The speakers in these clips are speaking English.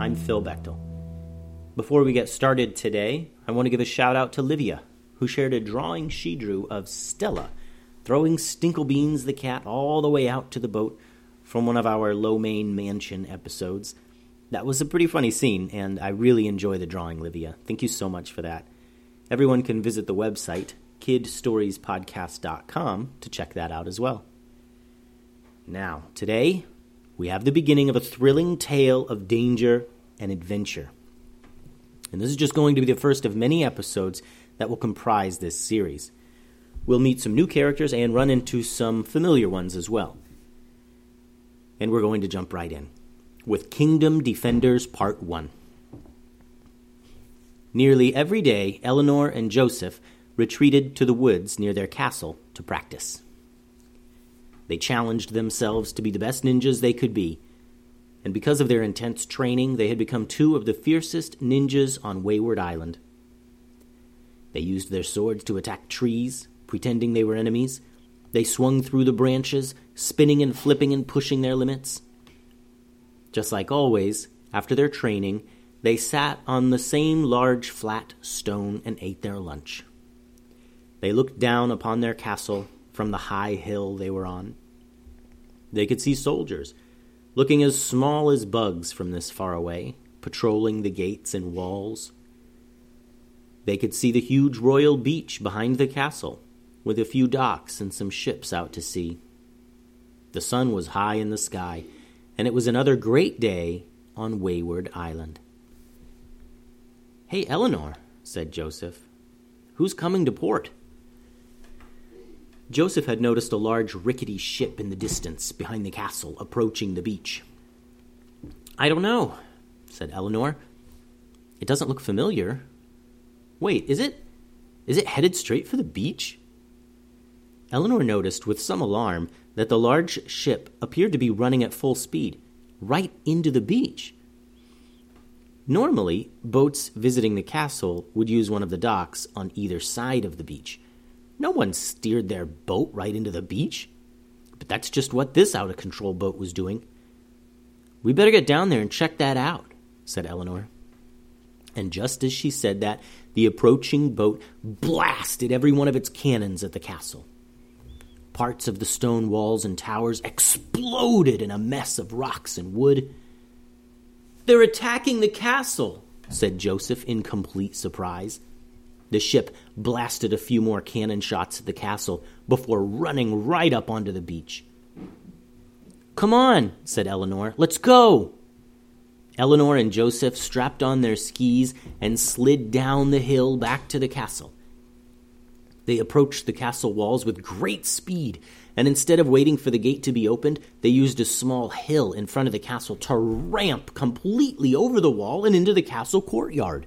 I'm Phil Bechtel. Before we get started today, I want to give a shout out to Livia, who shared a drawing she drew of Stella throwing Stinklebeans the cat all the way out to the boat from one of our Lo Mein Mansion episodes. That was a pretty funny scene, and I really enjoy the drawing, Livia. Thank you so much for that. Everyone can visit the website, kidstoriespodcast.com, to check that out as well. Now, today, we have the beginning of a thrilling tale of danger and adventure. And this is just going to be the first of many episodes that will comprise this series. We'll meet some new characters and run into some familiar ones as well. And we're going to jump right in with Kingdom Defenders Part 1. Nearly every day, Eleanor and Joseph retreated to the woods near their castle to practice. They challenged themselves to be the best ninjas they could be, and because of their intense training, they had become two of the fiercest ninjas on Wayward Island. They used their swords to attack trees, pretending they were enemies. They swung through the branches, spinning and flipping and pushing their limits. Just like always, after their training, they sat on the same large flat stone and ate their lunch. They looked down upon their castle from the high hill they were on. They could see soldiers, looking as small as bugs from this far away, patrolling the gates and walls. They could see the huge royal beach behind the castle, with a few docks and some ships out to sea. The sun was high in the sky, and it was another great day on Wayward Island. Hey, Eleanor, said Joseph, who's coming to port? Joseph had noticed a large rickety ship in the distance behind the castle approaching the beach. I don't know, said Eleanor. It doesn't look familiar. Wait, is it? Is it headed straight for the beach? Eleanor noticed with some alarm that the large ship appeared to be running at full speed, right into the beach. Normally, boats visiting the castle would use one of the docks on either side of the beach no one steered their boat right into the beach. But that's just what this out of control boat was doing. We better get down there and check that out, said Eleanor. And just as she said that, the approaching boat blasted every one of its cannons at the castle. Parts of the stone walls and towers exploded in a mess of rocks and wood. They're attacking the castle, said Joseph in complete surprise. The ship blasted a few more cannon shots at the castle before running right up onto the beach. Come on, said Eleanor. Let's go. Eleanor and Joseph strapped on their skis and slid down the hill back to the castle. They approached the castle walls with great speed, and instead of waiting for the gate to be opened, they used a small hill in front of the castle to ramp completely over the wall and into the castle courtyard.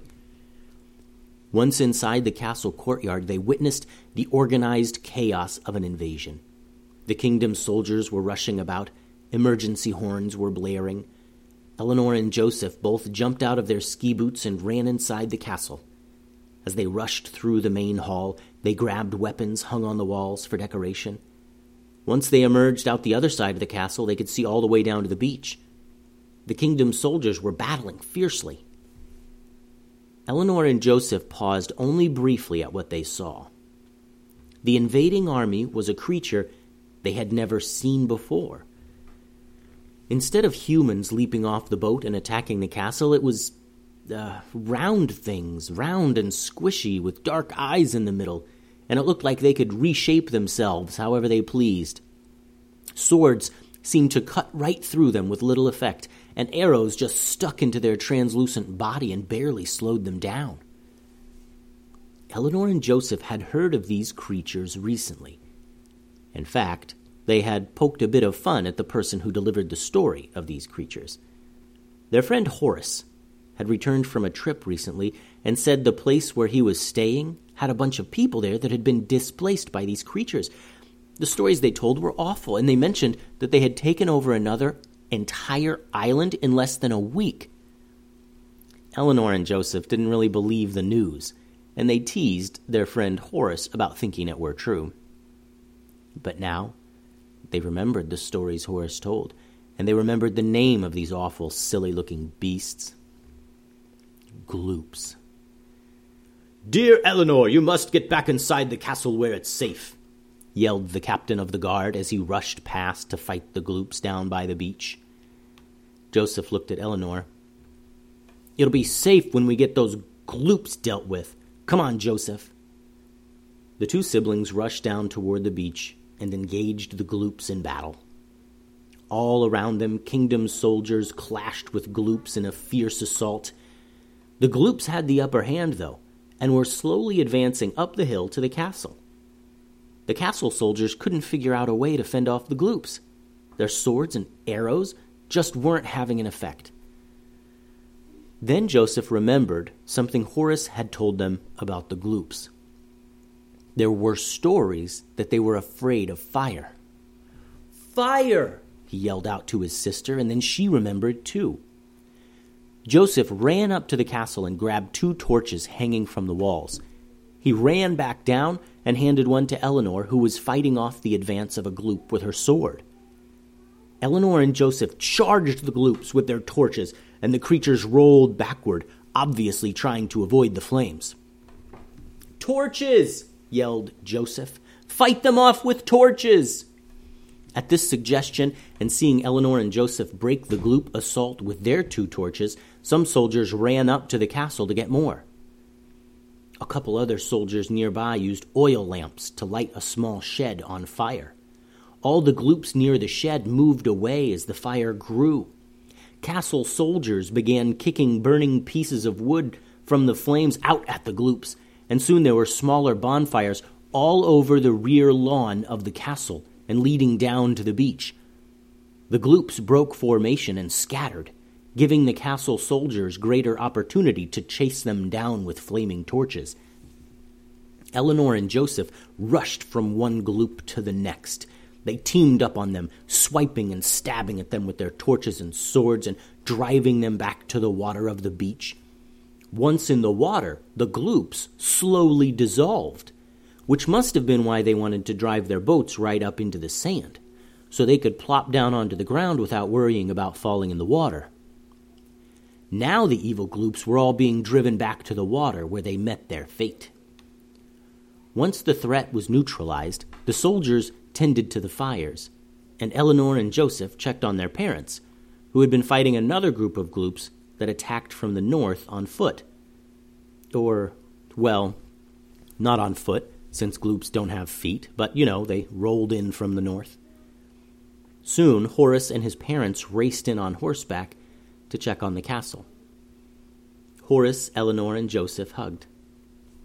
Once inside the castle courtyard, they witnessed the organized chaos of an invasion. The kingdom's soldiers were rushing about, emergency horns were blaring. Eleanor and Joseph both jumped out of their ski boots and ran inside the castle. As they rushed through the main hall, they grabbed weapons hung on the walls for decoration. Once they emerged out the other side of the castle, they could see all the way down to the beach. The kingdom's soldiers were battling fiercely. Eleanor and Joseph paused only briefly at what they saw. The invading army was a creature they had never seen before. Instead of humans leaping off the boat and attacking the castle, it was uh, round things, round and squishy, with dark eyes in the middle, and it looked like they could reshape themselves however they pleased. Swords seemed to cut right through them with little effect, and arrows just stuck into their translucent body and barely slowed them down. Eleanor and Joseph had heard of these creatures recently. In fact, they had poked a bit of fun at the person who delivered the story of these creatures. Their friend Horace had returned from a trip recently and said the place where he was staying had a bunch of people there that had been displaced by these creatures. The stories they told were awful, and they mentioned that they had taken over another entire island in less than a week. Eleanor and Joseph didn't really believe the news, and they teased their friend Horace about thinking it were true. But now they remembered the stories Horace told, and they remembered the name of these awful, silly looking beasts Gloops. Dear Eleanor, you must get back inside the castle where it's safe, yelled the captain of the guard as he rushed past to fight the Gloops down by the beach. Joseph looked at Eleanor. It'll be safe when we get those Gloops dealt with. Come on, Joseph. The two siblings rushed down toward the beach and engaged the Gloops in battle. All around them, kingdom soldiers clashed with Gloops in a fierce assault. The Gloops had the upper hand, though, and were slowly advancing up the hill to the castle. The castle soldiers couldn't figure out a way to fend off the Gloops. Their swords and arrows just weren't having an effect. Then Joseph remembered something Horace had told them about the Gloops. There were stories that they were afraid of fire. Fire! he yelled out to his sister, and then she remembered too. Joseph ran up to the castle and grabbed two torches hanging from the walls. He ran back down and handed one to Eleanor, who was fighting off the advance of a gloop with her sword. Eleanor and Joseph charged the gloops with their torches, and the creatures rolled backward, obviously trying to avoid the flames. Torches! yelled Joseph. Fight them off with torches! At this suggestion, and seeing Eleanor and Joseph break the gloop assault with their two torches, some soldiers ran up to the castle to get more. A couple other soldiers nearby used oil lamps to light a small shed on fire. All the gloops near the shed moved away as the fire grew. Castle soldiers began kicking burning pieces of wood from the flames out at the gloops, and soon there were smaller bonfires all over the rear lawn of the castle and leading down to the beach. The gloops broke formation and scattered, giving the castle soldiers greater opportunity to chase them down with flaming torches. Eleanor and Joseph rushed from one gloop to the next. They teamed up on them, swiping and stabbing at them with their torches and swords and driving them back to the water of the beach. Once in the water, the gloops slowly dissolved, which must have been why they wanted to drive their boats right up into the sand, so they could plop down onto the ground without worrying about falling in the water. Now the evil gloops were all being driven back to the water where they met their fate. Once the threat was neutralized, the soldiers tended to the fires, and Eleanor and Joseph checked on their parents, who had been fighting another group of gloops that attacked from the north on foot. Or, well, not on foot, since gloops don't have feet, but you know, they rolled in from the north. Soon, Horace and his parents raced in on horseback to check on the castle. Horace, Eleanor, and Joseph hugged.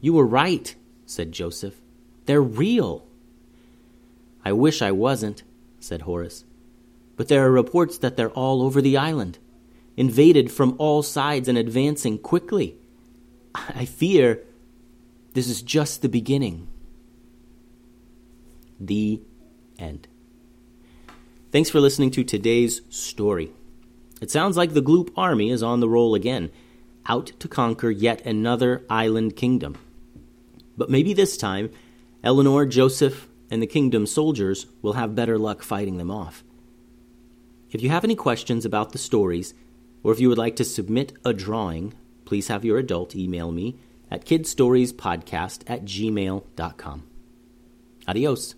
You were right, said Joseph. They're real. I wish I wasn't, said Horace. But there are reports that they're all over the island invaded from all sides and advancing quickly. I fear this is just the beginning. The end. Thanks for listening to today's story. It sounds like the Gloop army is on the roll again, out to conquer yet another island kingdom. But maybe this time, Eleanor, Joseph, and the kingdom soldiers will have better luck fighting them off. If you have any questions about the stories, or if you would like to submit a drawing, please have your adult email me at kidstoriespodcast at gmail.com. Adios.